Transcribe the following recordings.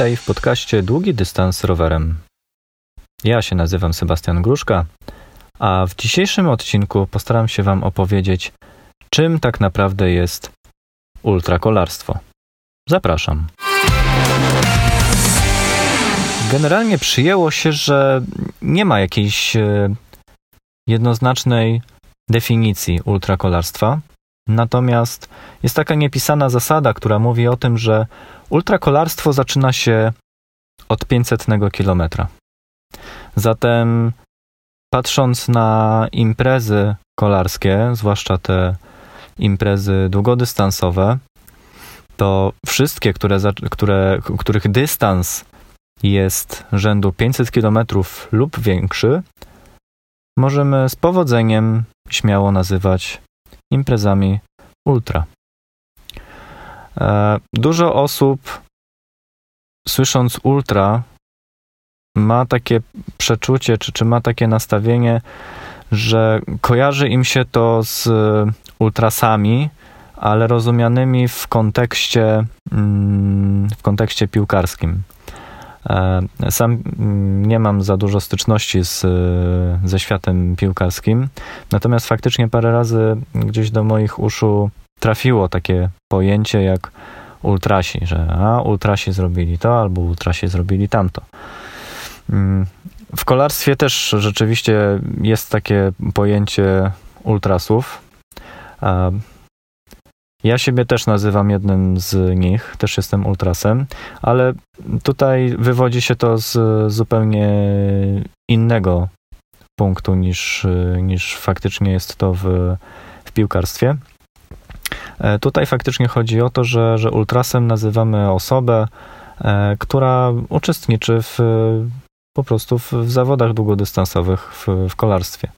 Witaj w podcaście Długi Dystans Rowerem. Ja się nazywam Sebastian Gruszka, a w dzisiejszym odcinku postaram się Wam opowiedzieć, czym tak naprawdę jest ultrakolarstwo. Zapraszam. Generalnie przyjęło się, że nie ma jakiejś e, jednoznacznej definicji ultrakolarstwa. Natomiast jest taka niepisana zasada, która mówi o tym, że ultrakolarstwo zaczyna się od 500 kilometra. Zatem patrząc na imprezy kolarskie, zwłaszcza te imprezy długodystansowe, to wszystkie, które, które, których dystans jest rzędu 500 km lub większy, możemy z powodzeniem śmiało nazywać imprezami ultra. E, dużo osób, słysząc ultra, ma takie przeczucie, czy, czy ma takie nastawienie, że kojarzy im się to z ultrasami, ale rozumianymi w kontekście, mm, w kontekście piłkarskim. E, sam mm, nie mam za dużo styczności z, ze światem piłkarskim, natomiast faktycznie parę razy gdzieś do moich uszu trafiło takie pojęcie jak ultrasi, że a, ultrasi zrobili to albo ultrasi zrobili tamto. Mm, w kolarstwie też rzeczywiście jest takie pojęcie ultrasów. Ja siebie też nazywam jednym z nich, też jestem ultrasem, ale tutaj wywodzi się to z zupełnie innego punktu niż, niż faktycznie jest to w, w piłkarstwie. E, tutaj faktycznie chodzi o to, że, że ultrasem nazywamy osobę, e, która uczestniczy w, po prostu w, zawodach długodystansowych w, w kolarstwie.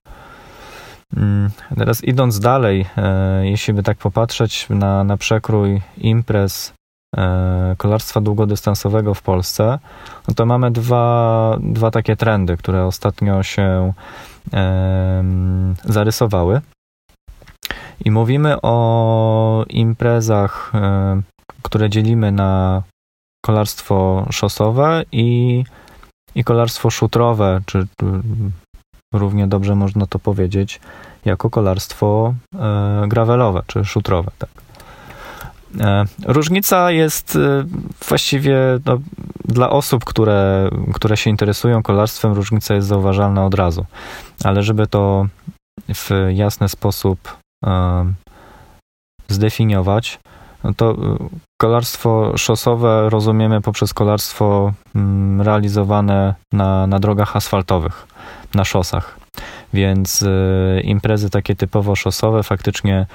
Mm, teraz idąc dalej, e, jeśli by tak popatrzeć na, na przekrój imprez kolarstwa długodystansowego w Polsce, no to mamy dwa, dwa takie trendy, które ostatnio się zarysowały. I mówimy o imprezach, e, które dzielimy na kolarstwo szosowe i, i kolarstwo szutrowe, czy równie dobrze można to powiedzieć, jako kolarstwo e, gravelowe czy szutrowe. Tak. E, różnica jest właściwie no, dla osób, które, które się interesują kolarstwem, różnica jest zauważalna od razu. Ale żeby to w jasny sposób zdefiniować, to kolarstwo szosowe rozumiemy poprzez kolarstwo mm, realizowane na, na drogach asfaltowych na szosach. Więc y, imprezy takie typowo szosowe faktycznie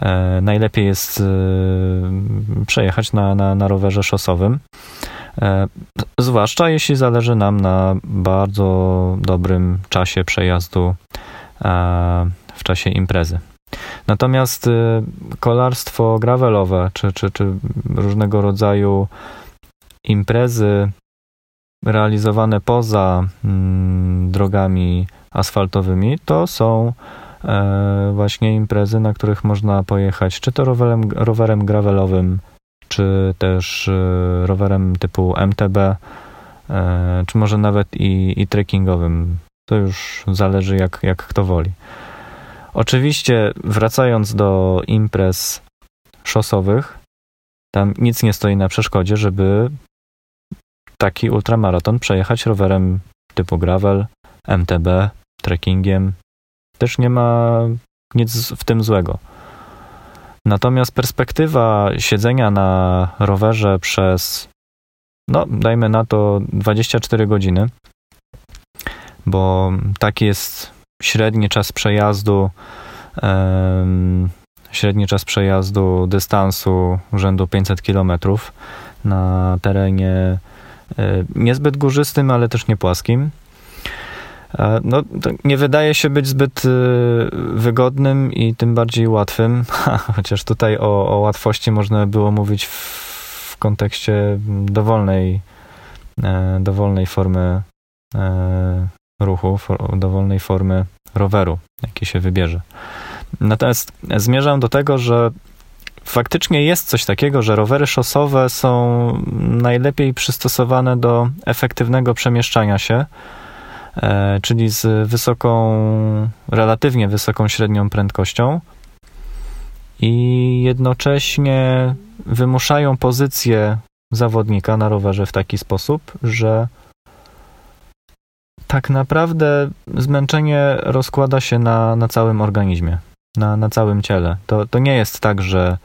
e, najlepiej jest y, przejechać na, na, na rowerze szosowym. E, zwłaszcza jeśli zależy nam na bardzo dobrym czasie przejazdu e, w czasie imprezy. Natomiast y, kolarstwo gravelowe, czy, czy, czy różnego rodzaju imprezy realizowane poza mm, drogami asfaltowymi, to są e, właśnie imprezy, na których można pojechać czy to rowerem, rowerem gravelowym, czy też e, rowerem typu MTB, e, czy może nawet i, i trekkingowym. To już zależy jak, jak kto woli. Oczywiście wracając do imprez szosowych, tam nic nie stoi na przeszkodzie, żeby taki ultramaraton przejechać rowerem typu gravel, MTB, trekkingiem. Też nie ma nic w tym złego. Natomiast perspektywa siedzenia na rowerze przez, no dajmy na to 24 godziny, bo taki jest średni czas przejazdu, średni czas przejazdu dystansu rzędu 500 km na terenie E, niezbyt górzystym, ale też nie płaskim. E, no, nie wydaje się być zbyt e, wygodnym i tym bardziej łatwym, chociaż tutaj o, o łatwości można było mówić w kontekście dowolnej, dowolnej formy ruchu, dowolnej formy roweru, jaki się wybierze. Natomiast zmierzam do tego, że faktycznie jest coś takiego, że rowery szosowe są najlepiej przystosowane do efektywnego przemieszczania się, e, czyli z wysoką, relatywnie wysoką średnią prędkością i jednocześnie wymuszają pozycję zawodnika na rowerze w taki sposób, że tak naprawdę zmęczenie rozkłada się na, na całym organizmie, na, na całym ciele. To, to nie jest tak, że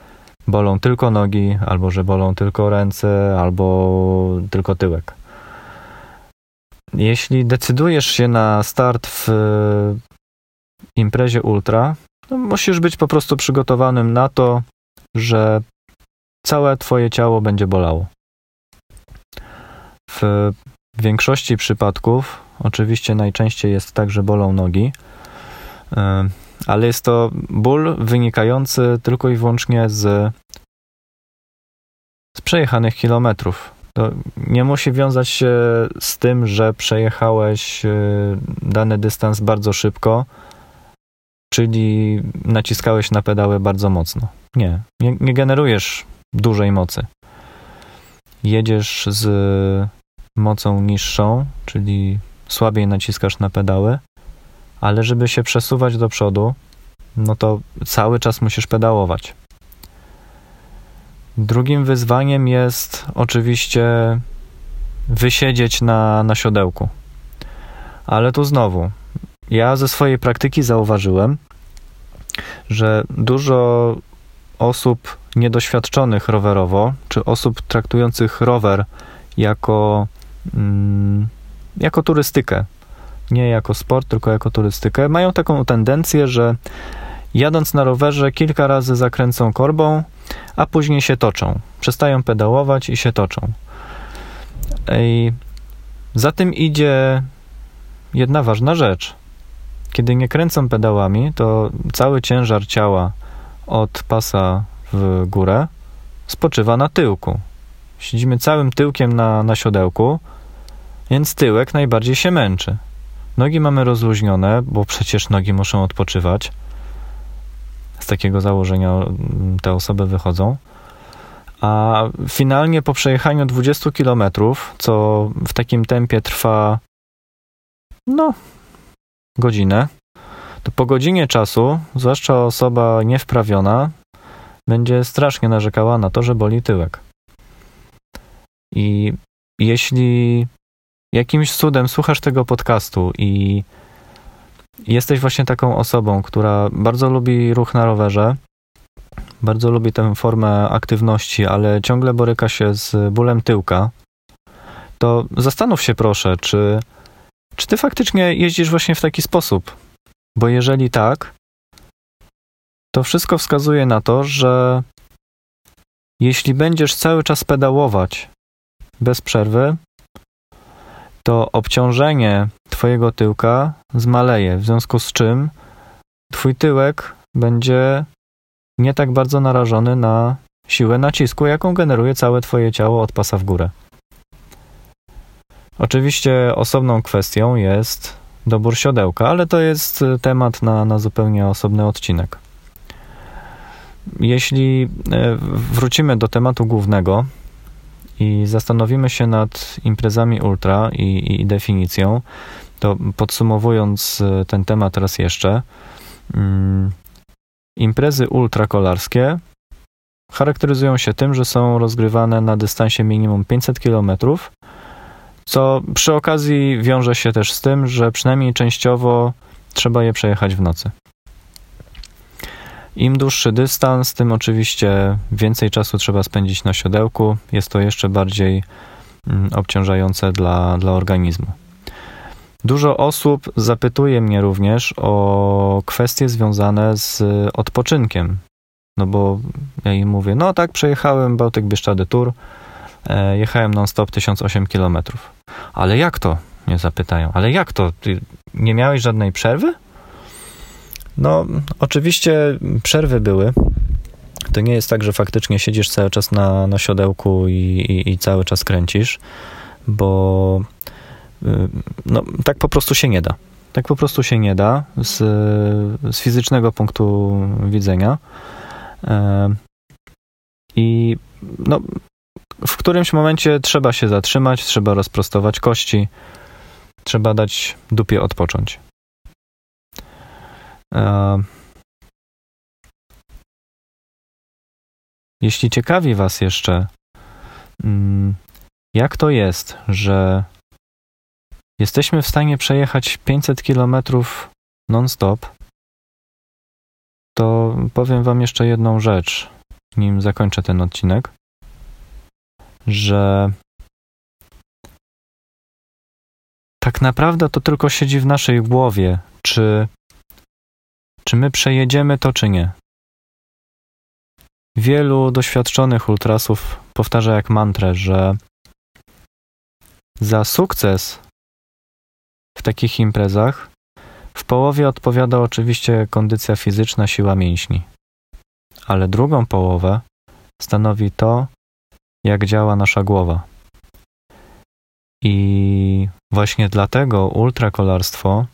bolą tylko nogi, albo że bolą tylko ręce, albo tylko tyłek. Jeśli decydujesz się na start w imprezie ultra, no musisz być po prostu przygotowanym na to, że całe twoje ciało będzie bolało. W większości przypadków, oczywiście najczęściej jest tak, że bolą nogi, e, ale jest to ból wynikający tylko i wyłącznie z, z przejechanych kilometrów. To nie musi wiązać się z tym, że przejechałeś e, dany dystans bardzo szybko, czyli naciskałeś na pedały bardzo mocno. Nie, nie, nie generujesz dużej mocy. Jedziesz z mocą niższą, czyli słabiej naciskasz na pedały, ale żeby się przesuwać do przodu, no to cały czas musisz pedałować. Drugim wyzwaniem jest oczywiście wysiedzieć na, na siodełku. Ale tu znowu, ja ze swojej praktyki zauważyłem, że dużo osób niedoświadczonych rowerowo, czy osób traktujących rower jako, mm, jako turystykę, nie jako sport, tylko jako turystykę, mają taką tendencję, że jadąc na rowerze kilka razy zakręcą korbą, a później się toczą. Przestają pedałować i się toczą. I za tym idzie jedna ważna rzecz. Kiedy nie kręcą pedałami, to cały ciężar ciała od pasa w górę spoczywa na tyłku. Siedzimy całym tyłkiem na, na siodełku, więc tyłek najbardziej się męczy. Nogi mamy rozluźnione, bo przecież nogi muszą odpoczywać. Z takiego założenia mm, te osoby wychodzą. A finalnie po przejechaniu 20 km, co w takim tempie trwa no godzinę, to po godzinie czasu, zwłaszcza osoba niewprawiona, będzie strasznie narzekała na to, że boli tyłek. I jeśli jakimś cudem słuchasz tego podcastu i jesteś właśnie taką osobą, która bardzo lubi ruch na rowerze, bardzo lubi tę formę aktywności, ale ciągle boryka się z bólem tyłka, to zastanów się proszę, czy, czy ty faktycznie jeździsz właśnie w taki sposób. Bo jeżeli tak, to wszystko wskazuje na to, że jeśli będziesz cały czas pedałować bez przerwy, to obciążenie Twojego tyłka zmaleje, w związku z czym Twój tyłek będzie nie tak bardzo narażony na siłę nacisku, jaką generuje całe Twoje ciało od pasa w górę. Oczywiście osobną kwestią jest dobór siodełka, ale to jest temat na, na zupełnie osobny odcinek. Jeśli e, wrócimy do tematu głównego i zastanowimy się nad imprezami ultra i, i definicją, to podsumowując e, ten temat raz jeszcze, mm, imprezy ultrakolarskie charakteryzują się tym, że są rozgrywane na dystansie minimum 500 km, co przy okazji wiąże się też z tym, że przynajmniej częściowo trzeba je przejechać w nocy. Im dłuższy dystans, tym oczywiście więcej czasu trzeba spędzić na siodełku. Jest to jeszcze bardziej mm, obciążające dla, dla organizmu. Dużo osób zapytuje mnie również o kwestie związane z odpoczynkiem. No bo ja im mówię, no tak, przejechałem Bałtyk Bieszczady Tour, e, jechałem non-stop 1008 km. Ale jak to? Mnie zapytają. Ale jak to? Ty nie miałeś żadnej przerwy? No, oczywiście przerwy były. To nie jest tak, że faktycznie siedzisz cały czas na, na siodełku i, i, i cały czas kręcisz, bo y, no, tak po prostu się nie da. Tak po prostu się nie da z, z fizycznego punktu widzenia. E, I no, w którymś momencie trzeba się zatrzymać, trzeba rozprostować kości, trzeba dać dupie odpocząć. E, jeśli ciekawi Was jeszcze, mm, jak to jest, że jesteśmy w stanie przejechać 500 km non-stop, to powiem Wam jeszcze jedną rzecz, nim zakończę ten odcinek, że tak naprawdę to tylko siedzi w naszej głowie, czy, czy my przejedziemy to, czy nie. Wielu doświadczonych ultrasów powtarza jak mantrę, że za sukces w takich imprezach w połowie odpowiada oczywiście kondycja fizyczna, siła mięśni, ale drugą połowę stanowi to, jak działa nasza głowa. I właśnie dlatego ultrakolarstwo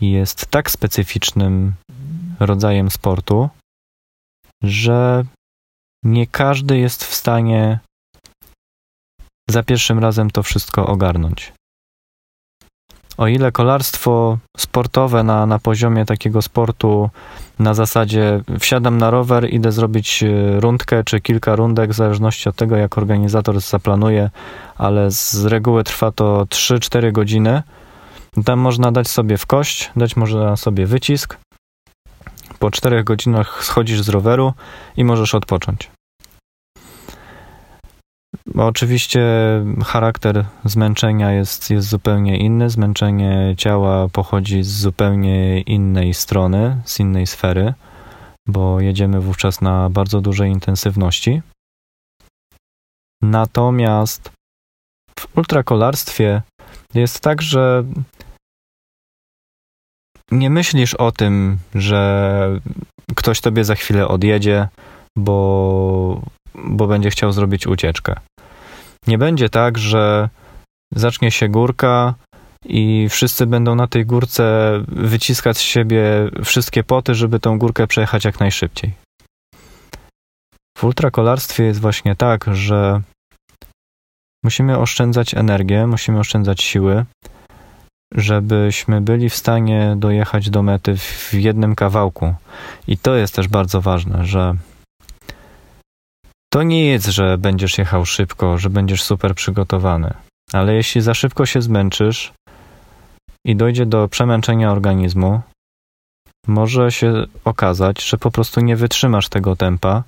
jest tak specyficznym rodzajem sportu, że nie każdy jest w stanie za pierwszym razem to wszystko ogarnąć. O ile kolarstwo sportowe na, na poziomie takiego sportu na zasadzie wsiadam na rower, idę zrobić e, rundkę czy kilka rundek, w zależności od tego, jak organizator zaplanuje, ale z reguły trwa to 3-4 godziny. Tam można dać sobie w kość, dać można sobie wycisk. Po 4 godzinach schodzisz z roweru i możesz odpocząć. Oczywiście charakter zmęczenia jest, jest zupełnie inny. Zmęczenie ciała pochodzi z zupełnie innej strony, z innej sfery, bo jedziemy wówczas na bardzo dużej intensywności. Natomiast w ultrakolarstwie jest tak, że nie myślisz o tym, że ktoś tobie za chwilę odjedzie, bo, bo będzie chciał zrobić ucieczkę. Nie będzie tak, że zacznie się górka i wszyscy będą na tej górce wyciskać z siebie wszystkie poty, żeby tą górkę przejechać jak najszybciej. W ultrakolarstwie jest właśnie tak, że musimy oszczędzać energię, musimy oszczędzać siły, żebyśmy byli w stanie dojechać do mety w jednym kawałku. I to jest też bardzo ważne, że to nie jest, że będziesz jechał szybko, że będziesz super przygotowany, ale jeśli za szybko się zmęczysz i dojdzie do przemęczenia organizmu, może się okazać, że po prostu nie wytrzymasz tego tempa.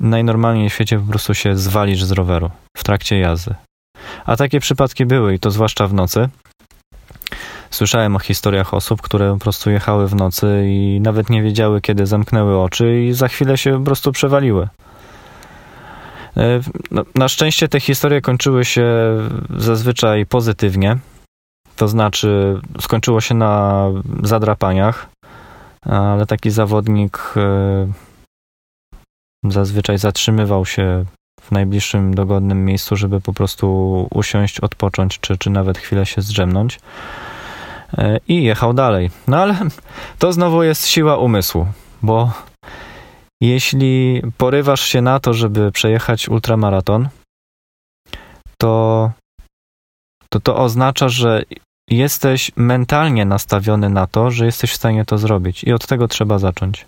Najnormalniej w świecie po prostu się zwalisz z roweru w trakcie jazdy. A takie przypadki były i to zwłaszcza w nocy. Słyszałem o historiach osób, które po prostu jechały w nocy i nawet nie wiedziały, kiedy zamknęły oczy i za chwilę się po prostu przewaliły. E, no, na szczęście te historie kończyły się zazwyczaj pozytywnie. To znaczy, skończyło się na zadrapaniach, ale taki zawodnik e, zazwyczaj zatrzymywał się w najbliższym dogodnym miejscu, żeby po prostu usiąść, odpocząć, czy, czy nawet chwilę się zdrzemnąć. E, I jechał dalej. No ale to znowu jest siła umysłu, bo jeśli porywasz się na to, żeby przejechać ultramaraton, to, to to oznacza, że jesteś mentalnie nastawiony na to, że jesteś w stanie to zrobić. I od tego trzeba zacząć.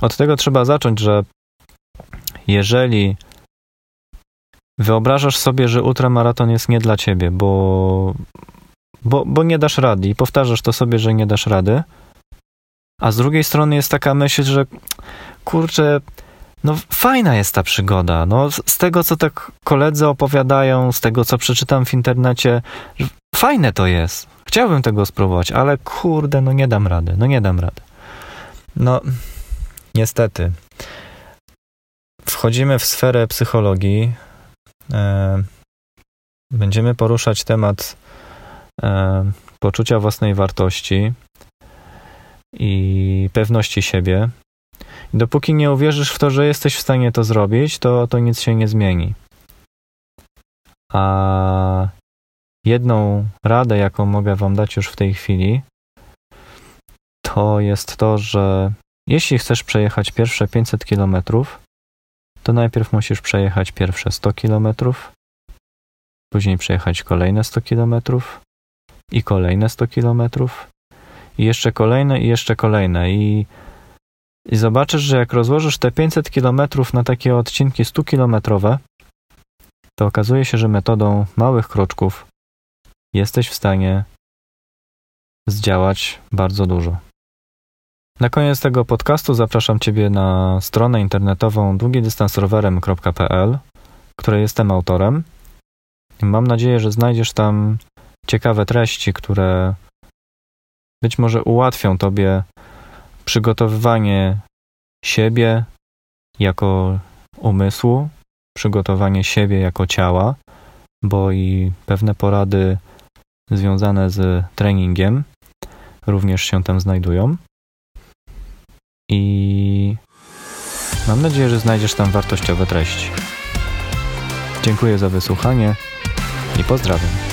Od tego trzeba zacząć, że jeżeli wyobrażasz sobie, że ultramaraton jest nie dla ciebie, bo, bo, bo nie dasz rady i powtarzasz to sobie, że nie dasz rady, a z drugiej strony jest taka myśl, że kurczę, no fajna jest ta przygoda. No, z tego, co tak koledzy opowiadają, z tego, co przeczytam w internecie, fajne to jest. Chciałbym tego spróbować, ale kurde, no nie dam rady, no nie dam rady. No, niestety. Wchodzimy w sferę psychologii. E, będziemy poruszać temat e, poczucia własnej wartości i pewności siebie. Dopóki nie uwierzysz w to, że jesteś w stanie to zrobić, to, to nic się nie zmieni. A jedną radę, jaką mogę Wam dać już w tej chwili, to jest to, że jeśli chcesz przejechać pierwsze 500 km, to najpierw musisz przejechać pierwsze 100 km, później przejechać kolejne 100 km i kolejne 100 km i jeszcze kolejne i jeszcze kolejne i, i zobaczysz, że jak rozłożysz te 500 km na takie odcinki 100 kilometrowe, to okazuje się, że metodą małych kroczków jesteś w stanie zdziałać bardzo dużo. Na koniec tego podcastu zapraszam Ciebie na stronę internetową długidystansrowerem.pl, której jestem autorem. Mam nadzieję, że znajdziesz tam ciekawe treści, które być może ułatwią Tobie przygotowywanie siebie jako umysłu, przygotowanie siebie jako ciała, bo i pewne porady związane z treningiem również się tam znajdują. I mam nadzieję, że znajdziesz tam wartościowe treści. Dziękuję za wysłuchanie i pozdrawiam.